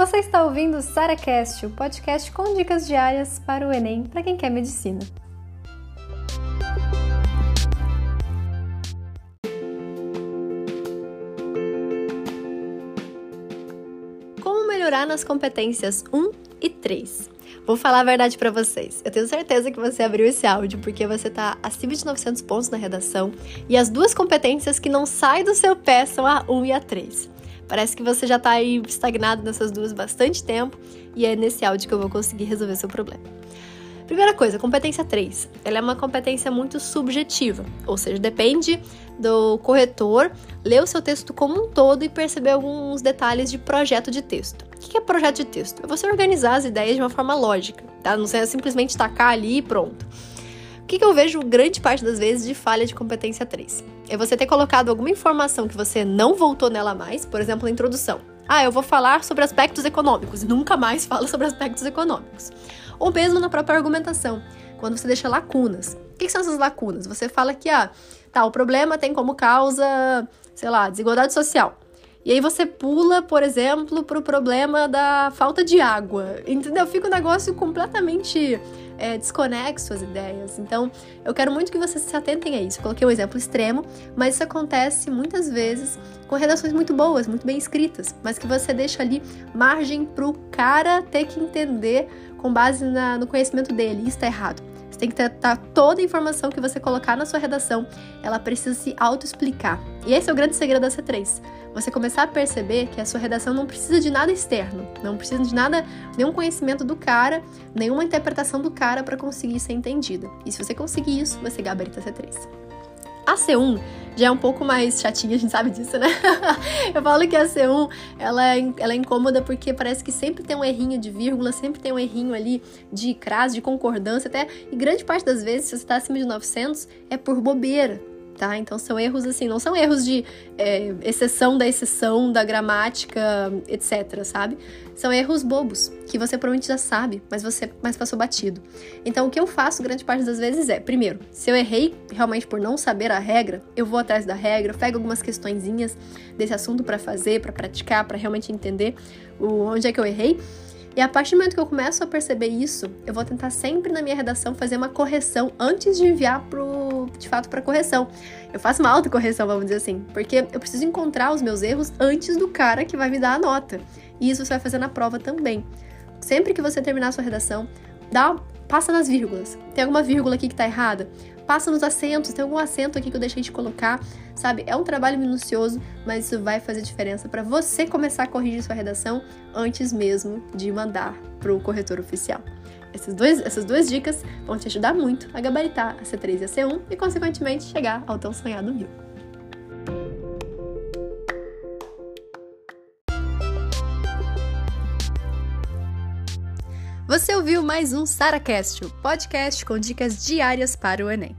Você está ouvindo o SaraCast, o podcast com dicas diárias para o Enem para quem quer medicina. Como melhorar nas competências 1 e 3? Vou falar a verdade para vocês. Eu tenho certeza que você abriu esse áudio porque você está acima de 900 pontos na redação e as duas competências que não saem do seu pé são a 1 e a 3. Parece que você já está aí estagnado nessas duas bastante tempo e é nesse áudio que eu vou conseguir resolver seu problema. Primeira coisa, competência 3. Ela é uma competência muito subjetiva, ou seja, depende do corretor ler o seu texto como um todo e perceber alguns detalhes de projeto de texto. O que é projeto de texto? É você organizar as ideias de uma forma lógica, tá? Não é simplesmente tacar ali e pronto. O que eu vejo grande parte das vezes de falha de competência 3? É você ter colocado alguma informação que você não voltou nela mais, por exemplo, na introdução. Ah, eu vou falar sobre aspectos econômicos, nunca mais fala sobre aspectos econômicos ou mesmo na própria argumentação, quando você deixa lacunas. O que, são essas lacunas? Você fala que, ah, tá, o problema tem como causa, sei lá, desigualdade social. E aí você pula, por exemplo, para o problema da falta de água. Entendeu? Fica um negócio completamente é, desconexo as ideias. Então, eu quero muito que vocês se atentem a isso. Coloquei um exemplo extremo, mas isso acontece muitas vezes com redações muito boas, muito bem escritas, mas que você deixa ali margem para o cara ter que entender com base na, no conhecimento dele. Isso está errado. Você tem que tratar toda a informação que você colocar na sua redação, ela precisa se auto-explicar. E esse é o grande segredo da C3. Você começar a perceber que a sua redação não precisa de nada externo, não precisa de nada, nenhum conhecimento do cara, nenhuma interpretação do cara para conseguir ser entendida. E se você conseguir isso, você gabarita C3. A C1 já é um pouco mais chatinha, a gente sabe disso, né? eu falo que a C1 ela é, ela é incômoda porque parece que sempre tem um errinho de vírgula, sempre tem um errinho ali de crase, de concordância, até. E grande parte das vezes, se você está acima de 900, é por bobeira tá? Então são erros assim, não são erros de é, exceção da exceção, da gramática, etc, sabe? São erros bobos, que você provavelmente já sabe, mas você mas passou batido. Então o que eu faço grande parte das vezes é, primeiro, se eu errei realmente por não saber a regra, eu vou atrás da regra, pego algumas questõezinhas desse assunto para fazer, para praticar, para realmente entender o, onde é que eu errei. E a partir do momento que eu começo a perceber isso, eu vou tentar sempre na minha redação fazer uma correção antes de enviar pro, de fato para correção. Eu faço uma autocorreção, vamos dizer assim, porque eu preciso encontrar os meus erros antes do cara que vai me dar a nota. E isso você vai fazer na prova também. Sempre que você terminar a sua redação, dá, passa nas vírgulas. Tem alguma vírgula aqui que tá errada? passa nos acentos, tem algum acento aqui que eu deixei de colocar, sabe? É um trabalho minucioso, mas isso vai fazer diferença para você começar a corrigir sua redação antes mesmo de mandar para o corretor oficial. Essas, dois, essas duas dicas vão te ajudar muito a gabaritar a C3 e a C1 e, consequentemente, chegar ao tão sonhado mil. Você ouviu mais um SaraCast, o podcast com dicas diárias para o Enem.